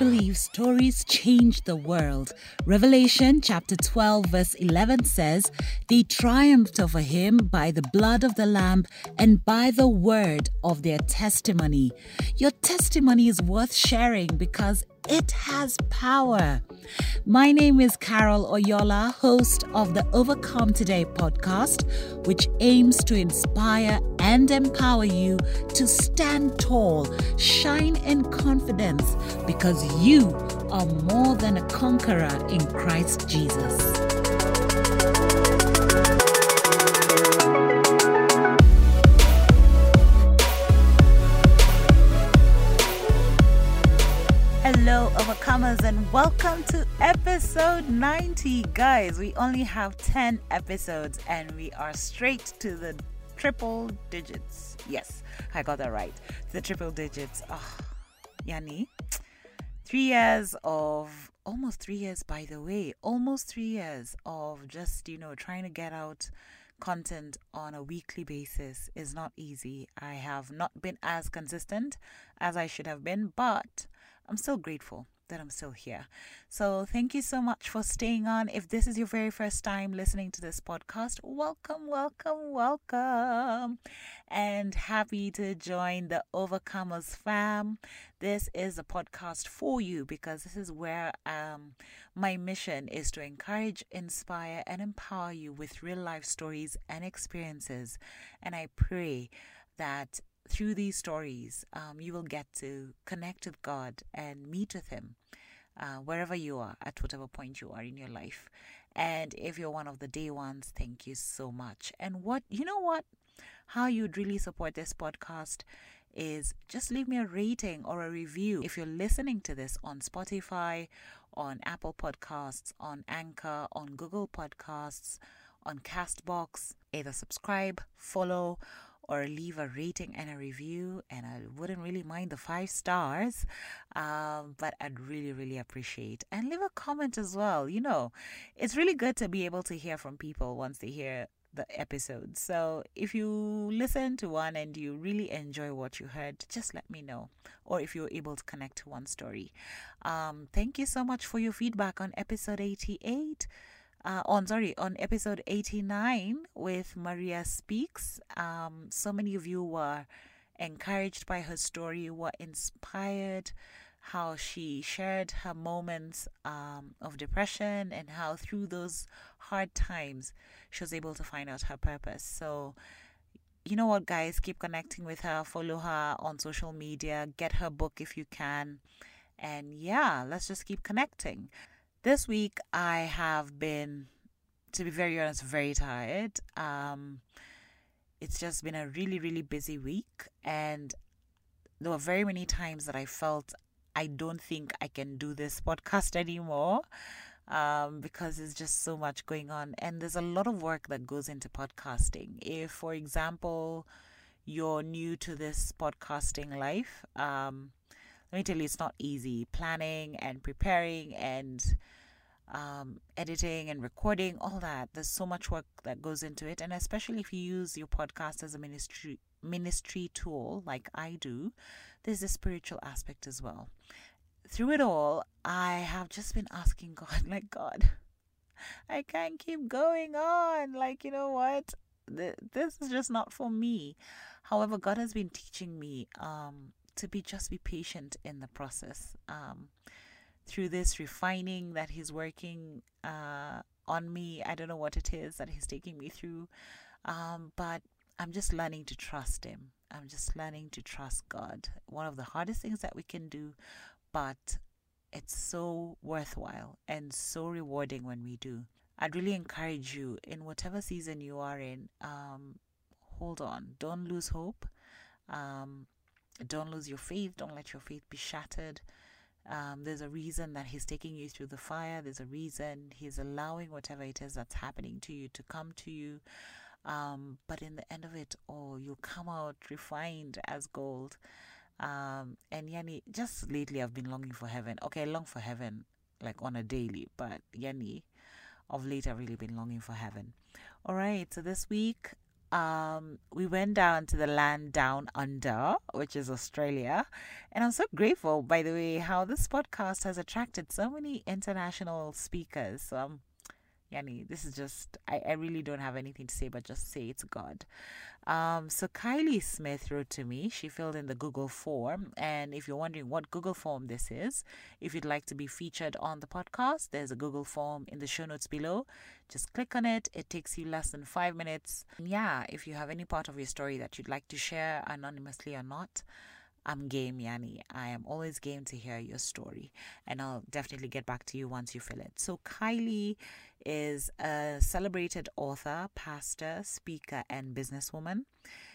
Believe stories change the world. Revelation chapter 12, verse 11 says, They triumphed over him by the blood of the Lamb and by the word of their testimony. Your testimony is worth sharing because it has power. My name is Carol Oyola, host of the Overcome Today podcast, which aims to inspire and empower you to stand tall, shine in confidence, because you are more than a conqueror in Christ Jesus. Overcomers, and welcome to episode 90. Guys, we only have 10 episodes and we are straight to the triple digits. Yes, I got that right. The triple digits. Ah, oh, Yani, three years of almost three years, by the way, almost three years of just, you know, trying to get out content on a weekly basis is not easy. I have not been as consistent as I should have been, but I'm still grateful that I'm still here. So, thank you so much for staying on. If this is your very first time listening to this podcast, welcome, welcome, welcome. And happy to join the Overcomers fam. This is a podcast for you because this is where um, my mission is to encourage, inspire, and empower you with real life stories and experiences. And I pray that through these stories, um, you will get to connect with God and meet with Him uh, wherever you are, at whatever point you are in your life. And if you're one of the day ones, thank you so much. And what, you know what? How you'd really support this podcast is just leave me a rating or a review. If you're listening to this on Spotify, on Apple Podcasts, on Anchor, on Google Podcasts, on Castbox, either subscribe, follow, or leave a rating and a review. And I wouldn't really mind the five stars, um, but I'd really, really appreciate. And leave a comment as well. You know, it's really good to be able to hear from people once they hear the episode. So if you listen to one and you really enjoy what you heard, just let me know. Or if you're able to connect to one story. Um, thank you so much for your feedback on episode 88 uh, on sorry on episode 89 with maria speaks um, so many of you were encouraged by her story were inspired how she shared her moments um, of depression and how through those hard times she was able to find out her purpose. So you know what guys? Keep connecting with her. Follow her on social media. Get her book if you can. And yeah let's just keep connecting this week I have been, to be very honest, very tired. Um, it's just been a really, really busy week, and there were very many times that I felt I don't think I can do this podcast anymore um, because there's just so much going on, and there's a lot of work that goes into podcasting. If, for example, you're new to this podcasting life, um, let me tell you, it's not easy. Planning and preparing and um, editing and recording, all that. There's so much work that goes into it, and especially if you use your podcast as a ministry ministry tool, like I do, there's a spiritual aspect as well. Through it all, I have just been asking God, like God, I can't keep going on. Like you know what, this is just not for me. However, God has been teaching me um, to be just be patient in the process. Um, through this refining that He's working uh, on me. I don't know what it is that He's taking me through, um, but I'm just learning to trust Him. I'm just learning to trust God. One of the hardest things that we can do, but it's so worthwhile and so rewarding when we do. I'd really encourage you in whatever season you are in, um, hold on. Don't lose hope. Um, don't lose your faith. Don't let your faith be shattered. Um, there's a reason that He's taking you through the fire. There's a reason He's allowing whatever it is that's happening to you to come to you. Um, but in the end of it all, you'll come out refined as gold. Um, and Yani, just lately I've been longing for heaven. Okay, I long for heaven like on a daily, but Yani, of late I've really been longing for heaven. All right, so this week um, we went down to the land down under, which is Australia. And I'm so grateful, by the way, how this podcast has attracted so many international speakers. So I'm Yani, this is just, I, I really don't have anything to say but just say it's God. Um, so Kylie Smith wrote to me. She filled in the Google form. And if you're wondering what Google form this is, if you'd like to be featured on the podcast, there's a Google form in the show notes below. Just click on it. It takes you less than five minutes. And yeah, if you have any part of your story that you'd like to share anonymously or not, I'm game, Yani. I am always game to hear your story, and I'll definitely get back to you once you fill it. So, Kylie is a celebrated author, pastor, speaker, and businesswoman.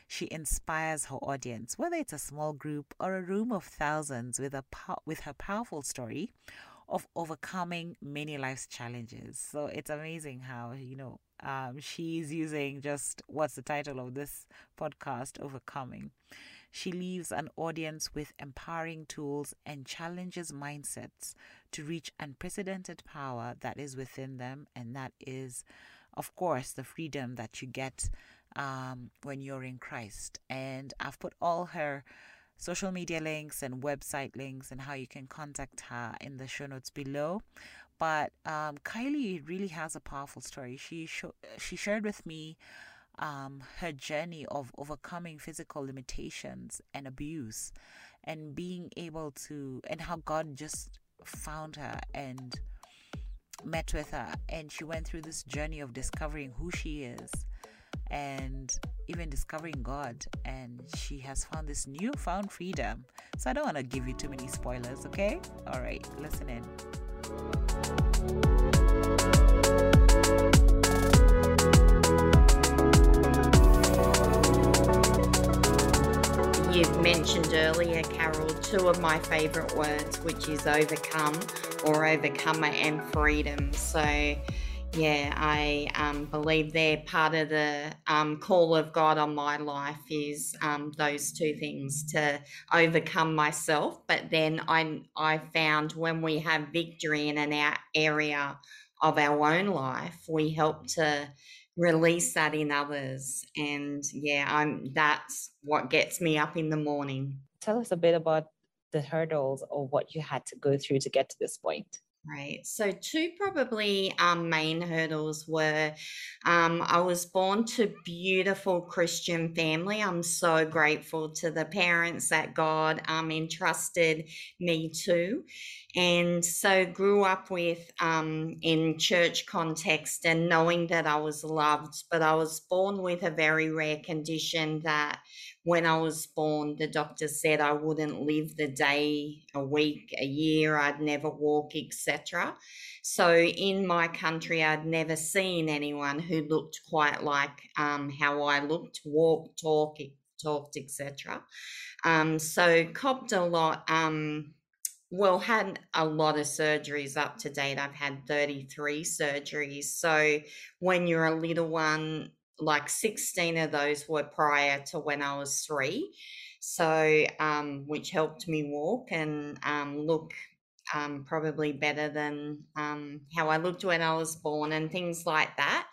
She inspires her audience, whether it's a small group or a room of thousands, with a with her powerful story of overcoming many life's challenges. So it's amazing how you know um, she's using just what's the title of this podcast, overcoming. She leaves an audience with empowering tools and challenges mindsets to reach unprecedented power that is within them. And that is, of course, the freedom that you get um, when you're in Christ. And I've put all her social media links and website links and how you can contact her in the show notes below. But um, Kylie really has a powerful story. She sh- she shared with me um, her journey of overcoming physical limitations and abuse and being able to, and how God just found her and met with her. And she went through this journey of discovering who she is and even discovering God. And she has found this newfound freedom. So I don't want to give you too many spoilers, okay? All right, listen in. Earlier, Carol, two of my favourite words, which is overcome or overcomer and freedom. So, yeah, I um, believe they're part of the um, call of God on my life is um, those two things to overcome myself. But then I I found when we have victory in an area of our own life, we help to release that in others. And yeah, I'm that's what gets me up in the morning. Tell us a bit about the hurdles or what you had to go through to get to this point. Right. So, two probably um, main hurdles were um, I was born to beautiful Christian family. I'm so grateful to the parents that God um, entrusted me to. And so, grew up with um, in church context and knowing that I was loved, but I was born with a very rare condition that when I was born, the doctor said I wouldn't live the day, a week, a year, I'd never walk, etc. So in my country, I'd never seen anyone who looked quite like um, how I looked, walked, talk, talked, etc. Um, so copped a lot. Um, well, had a lot of surgeries up to date. I've had 33 surgeries. So when you're a little one, like 16 of those were prior to when I was three. So, um, which helped me walk and um, look um, probably better than um, how I looked when I was born and things like that.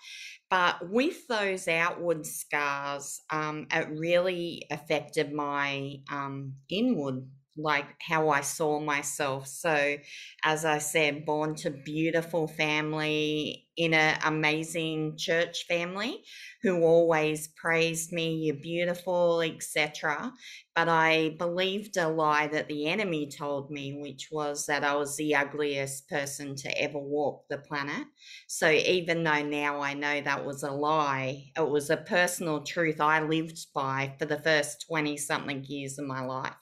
But with those outward scars, um, it really affected my um, inward like how I saw myself. So, as I said, born to beautiful family in an amazing church family who always praised me, you're beautiful, etc. But I believed a lie that the enemy told me, which was that I was the ugliest person to ever walk the planet. So even though now I know that was a lie, it was a personal truth I lived by for the first 20 something years of my life.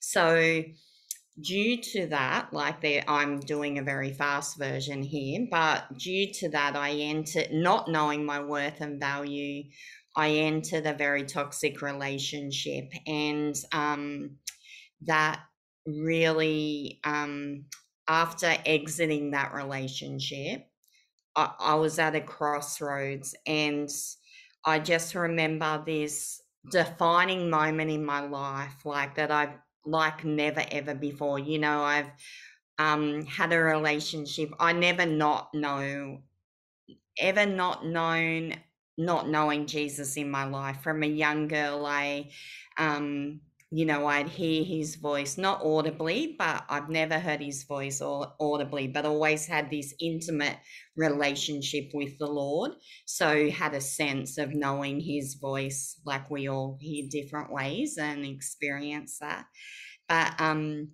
So, due to that, like I'm doing a very fast version here, but due to that, I entered not knowing my worth and value. I entered a very toxic relationship, and um, that really, um, after exiting that relationship, I, I was at a crossroads, and I just remember this defining moment in my life, like that I've like never ever before. You know, I've um, had a relationship. I never not know, ever not known not knowing Jesus in my life. From a young girl, I, um, you know, I'd hear his voice, not audibly, but I've never heard his voice audibly, but always had this intimate relationship with the Lord. So had a sense of knowing his voice, like we all hear different ways and experience that. But um,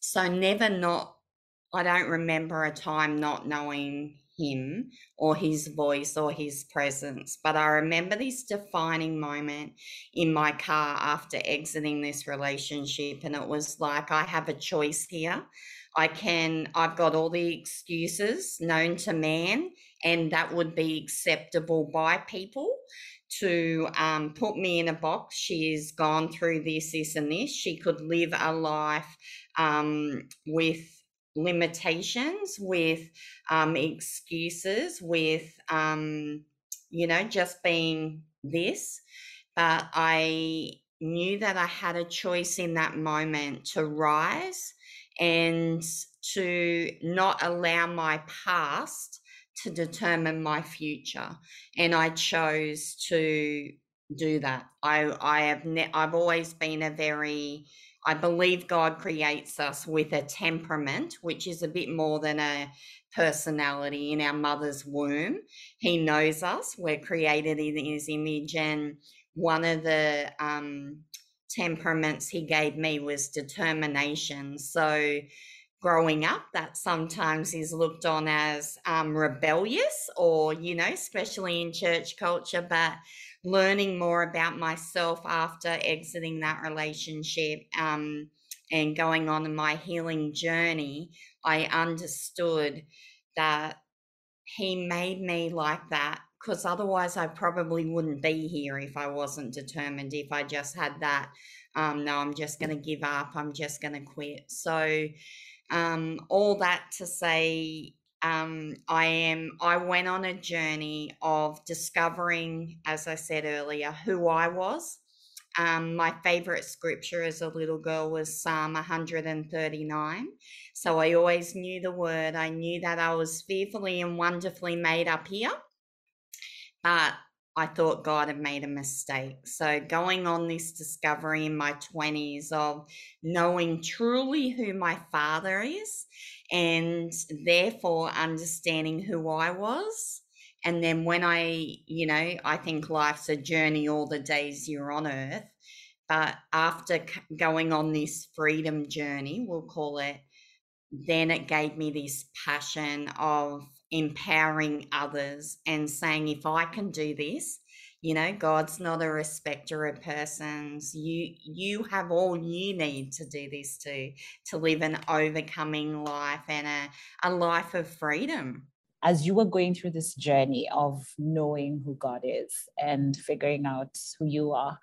so never not I don't remember a time not knowing him or his voice or his presence. But I remember this defining moment in my car after exiting this relationship. And it was like, I have a choice here. I can, I've got all the excuses known to man, and that would be acceptable by people to um, put me in a box. She's gone through this, this, and this. She could live a life um, with limitations, with um, excuses, with, um, you know, just being this. But I knew that I had a choice in that moment to rise and to not allow my past to determine my future. And I chose to do that. I I have ne- I've always been a very I believe God creates us with a temperament, which is a bit more than a personality in our mother's womb. He knows us. We're created in his image. And one of the um, temperaments he gave me was determination. So, growing up, that sometimes is looked on as um, rebellious or, you know, especially in church culture. But learning more about myself after exiting that relationship um, and going on in my healing journey, I understood that he made me like that because otherwise I probably wouldn't be here if I wasn't determined, if I just had that, um, no, I'm just going to give up, I'm just going to quit. So, um, all that to say, um, I am. I went on a journey of discovering, as I said earlier, who I was. Um, my favorite scripture as a little girl was Psalm 139. So I always knew the word. I knew that I was fearfully and wonderfully made up here. But I thought God had made a mistake. So, going on this discovery in my 20s of knowing truly who my father is and therefore understanding who I was. And then when I, you know, I think life's a journey all the days you're on earth. But after going on this freedom journey, we'll call it, then it gave me this passion of empowering others and saying, if I can do this, you know god's not a respecter of persons. You you have all you need to do this to to live an overcoming life and a, a life of freedom. As you were going through this journey of knowing who god is and figuring out who you are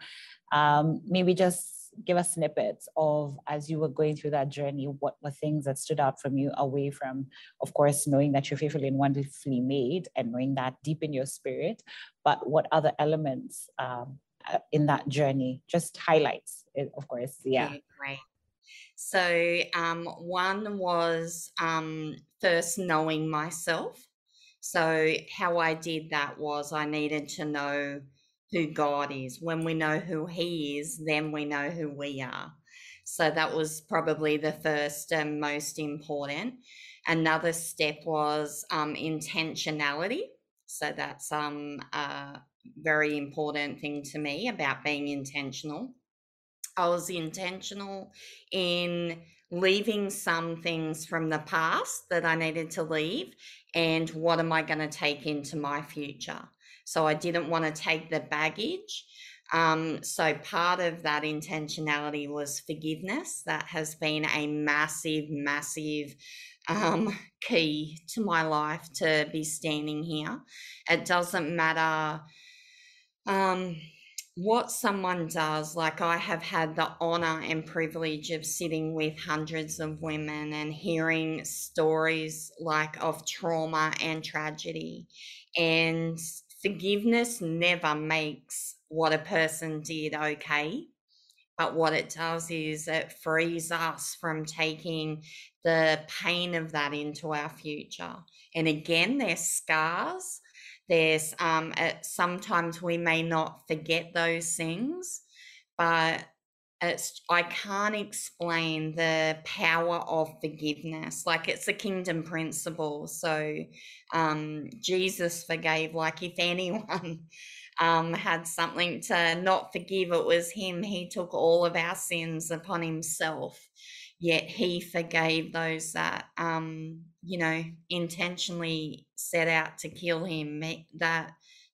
um, maybe just give us snippets of as you were going through that journey what were things that stood out from you away from of course knowing that you're fearfully and wonderfully made and knowing that deep in your spirit but what other elements um, uh, in that journey? Just highlights it, of course yeah, yeah great. So um, one was um, first knowing myself. So how i did that was i needed to know who God is. When we know who He is, then we know who we are. So that was probably the first and most important. Another step was um, intentionality. So that's um, a very important thing to me about being intentional. I was intentional in leaving some things from the past that I needed to leave and what am I going to take into my future. So I didn't want to take the baggage. Um, so part of that intentionality was forgiveness. That has been a massive, massive um, key to my life to be standing here. It doesn't matter um, what someone does. Like I have had the honor and privilege of sitting with hundreds of women and hearing stories like of trauma and tragedy and forgiveness never makes what a person did okay. But what it does is it frees us from taking the pain of that into our future. And again, they're scars there's um, sometimes we may not forget those things, but it's I can't explain the power of forgiveness. Like it's a kingdom principle. So um, Jesus forgave. Like if anyone um, had something to not forgive, it was him. He took all of our sins upon himself. Yet he forgave those that, um, you know, intentionally set out to kill him, that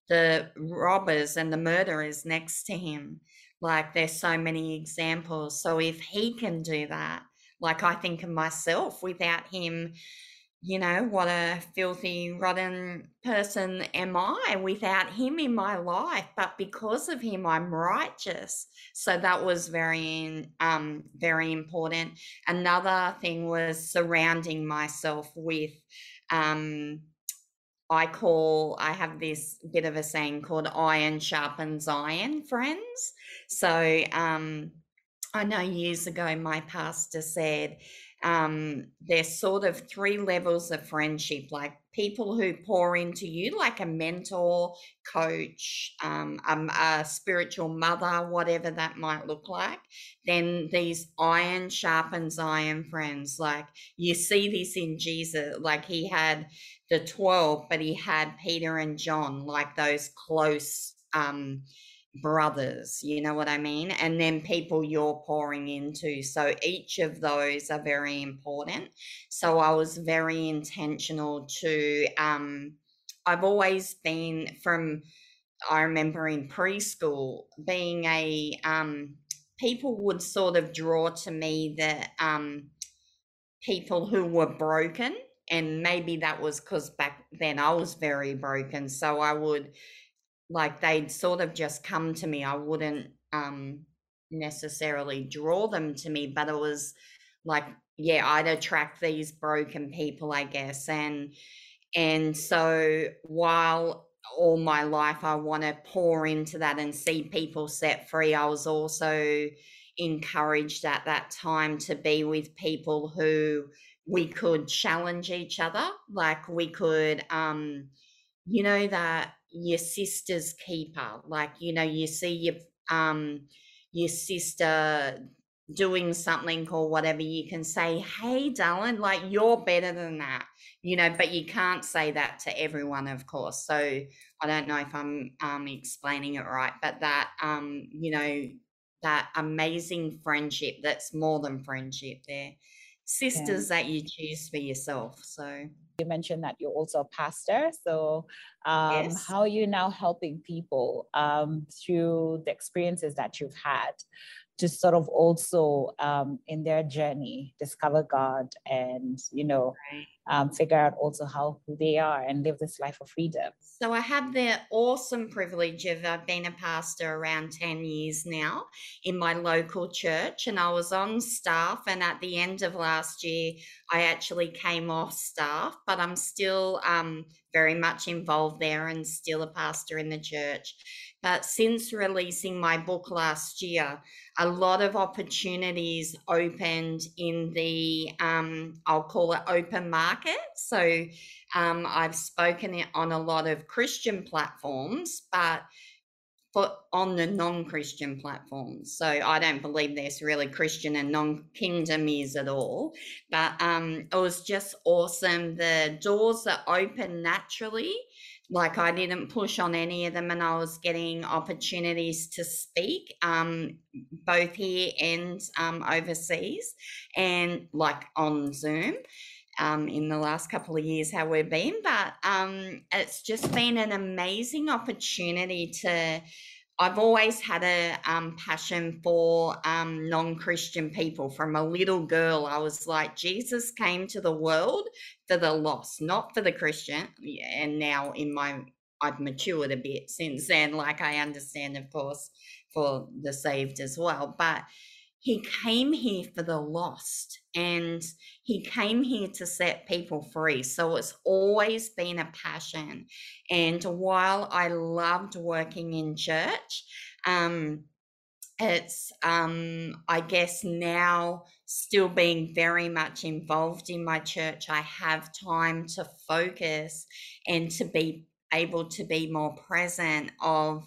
the robbers and the murderers next to him like there's so many examples. So if he can do that, like I think of myself without him, you know, what a filthy, rotten person am I without him in my life? But because of him, I'm righteous. So that was very, um, very important. Another thing was surrounding myself with, um, I call, I have this bit of a saying called iron sharpens iron friends. So um, I know years ago my pastor said um, there's sort of three levels of friendship like people who pour into you, like a mentor, coach, um, um, a spiritual mother, whatever that might look like. Then these iron sharpens iron friends. Like you see this in Jesus, like he had the 12, but he had Peter and John, like those close um, brothers, you know what I mean? And then people you're pouring into. So each of those are very important. So I was very intentional to, um, I've always been from, I remember in preschool being a, um, people would sort of draw to me that um, people who were broken and maybe that was because back then I was very broken. So I would like they'd sort of just come to me. I wouldn't um necessarily draw them to me, but it was like, yeah, I'd attract these broken people, I guess. And and so while all my life I want to pour into that and see people set free, I was also encouraged at that time to be with people who we could challenge each other like we could um you know that your sister's keeper like you know you see your um your sister doing something or whatever you can say hey darling like you're better than that you know but you can't say that to everyone of course so i don't know if i'm um explaining it right but that um you know that amazing friendship that's more than friendship there sisters yeah. that you choose for yourself. So you mentioned that you're also a pastor. So um, yes. how are you now helping people um, through the experiences that you've had? To sort of also um, in their journey discover God and you know right. um, figure out also how who they are and live this life of freedom. So I have the awesome privilege of I've been a pastor around ten years now in my local church, and I was on staff. And at the end of last year, I actually came off staff, but I'm still um, very much involved there and still a pastor in the church. But since releasing my book last year, a lot of opportunities opened in the, um, I'll call it open market. So um, I've spoken on a lot of Christian platforms, but for on the non-Christian platforms. So I don't believe there's really Christian and non-kingdom is at all. But um, it was just awesome. The doors are open naturally like I didn't push on any of them and I was getting opportunities to speak um, both here and um, overseas and like on Zoom. Um, in the last couple of years, how we've been, but um, it's just been an amazing opportunity to I've always had a um, passion for um, non Christian people. From a little girl, I was like, Jesus came to the world for the lost, not for the Christian. And now, in my, I've matured a bit since then. Like, I understand, of course, for the saved as well. But he came here for the lost and he came here to set people free. So it's always been a passion. And while I loved working in church, um, it's um, I guess now still being very much involved in my church, I have time to focus and to be able to be more present of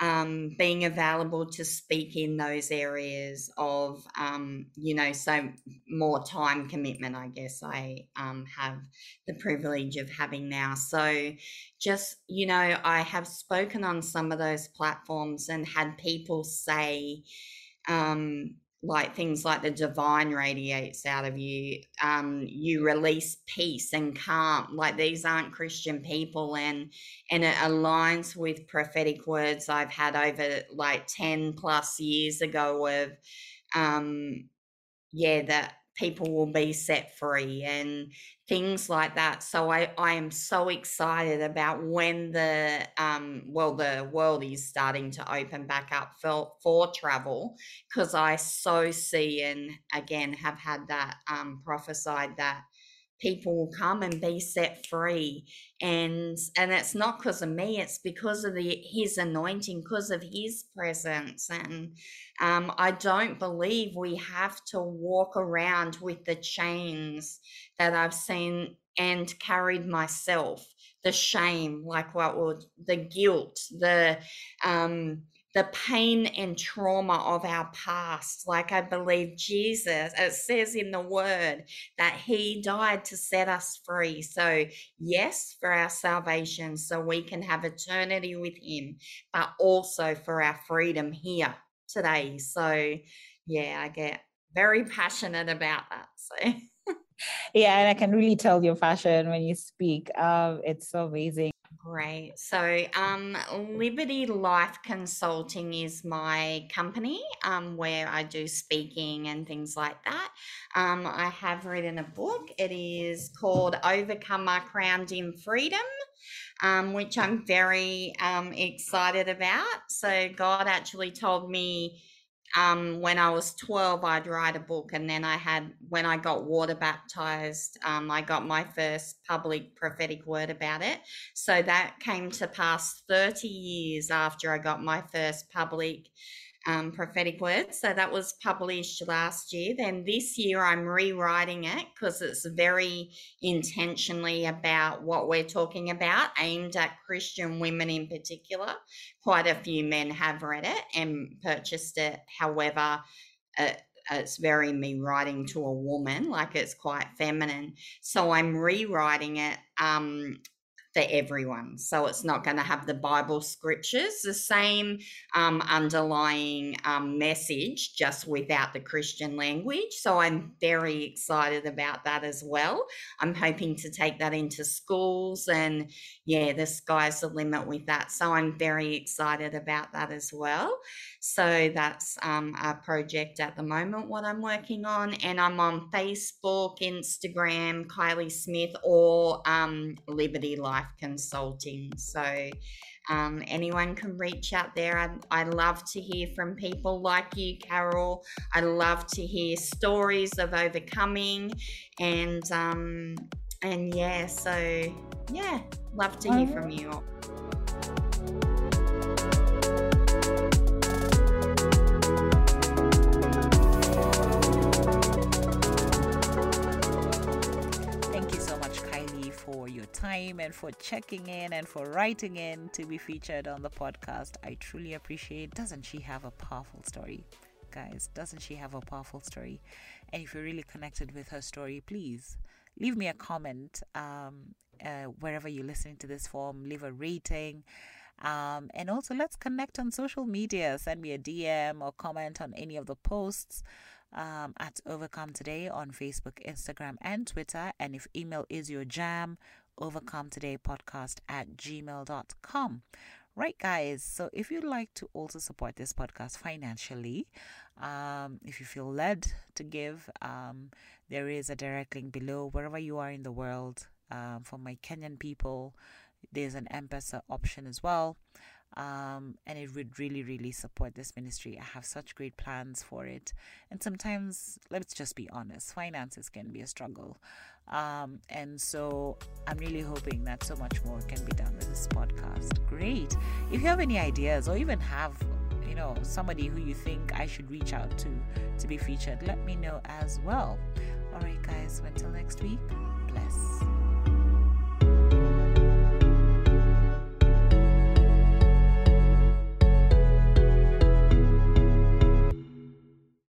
um, being available to speak in those areas of, um, you know, so more time commitment, I guess I um, have the privilege of having now. So just, you know, I have spoken on some of those platforms and had people say, um, like things like the divine radiates out of you um you release peace and calm like these aren't christian people and and it aligns with prophetic words i've had over like 10 plus years ago of um yeah that people will be set free and things like that. So I, I am so excited about when the um, well the world is starting to open back up for for travel because I so see and again have had that um, prophesied that people will come and be set free. And and it's not because of me it's because of the his anointing because of his presence. And um, i don't believe we have to walk around with the chains that i've seen and carried myself. The shame like what would the guilt the um the pain and trauma of our past. Like I believe Jesus, it says in the word that he died to set us free. So, yes, for our salvation, so we can have eternity with him, but also for our freedom here today. So, yeah, I get very passionate about that. So, yeah, and I can really tell your passion when you speak. Um, it's so amazing. Great. So, um, Liberty Life Consulting is my company um, where I do speaking and things like that. Um, I have written a book. It is called Overcome My Crowned in Freedom. Um, which I'm very um, excited about. So, God actually told me um, when I was 12, I'd write a book. And then I had, when I got water baptized, um, I got my first public prophetic word about it. So that came to pass 30 years after I got my first public um, prophetic words. So that was published last year. Then this year I'm rewriting it because it's very intentionally about what we're talking about, aimed at Christian women in particular. Quite a few men have read it and purchased it. However, uh, it's very me writing to a woman, like it's quite feminine. So I'm rewriting it um, for everyone. So it's not going to have the Bible scriptures, the same um, underlying um, message, just without the Christian language. So I'm very excited about that as well. I'm hoping to take that into schools, and yeah, the sky's the limit with that. So I'm very excited about that as well. So that's um, a project at the moment, what I'm working on. And I'm on Facebook, Instagram, Kylie Smith, or um, Liberty Life Consulting. So um, anyone can reach out there. I, I love to hear from people like you, Carol. I love to hear stories of overcoming and um, and yeah, so yeah, love to hear from you. time and for checking in and for writing in to be featured on the podcast. I truly appreciate. Doesn't she have a powerful story? Guys, doesn't she have a powerful story? And if you're really connected with her story, please leave me a comment um, uh, wherever you're listening to this form. Leave a rating. Um, and also, let's connect on social media. Send me a DM or comment on any of the posts um, at Overcome Today on Facebook, Instagram, and Twitter. And if email is your jam, overcome today podcast at gmail.com right guys so if you'd like to also support this podcast financially um, if you feel led to give um, there is a direct link below. Wherever you are in the world um, for my kenyan people there's an M-Pesa option as well. Um, and it would really really support this ministry. I have such great plans for it. And sometimes let's just be honest finances can be a struggle um, and so I'm really hoping that so much more can be done with this podcast. Great. If you have any ideas or even have you know somebody who you think I should reach out to to be featured, let me know as well. All right, guys. Until next week, bless.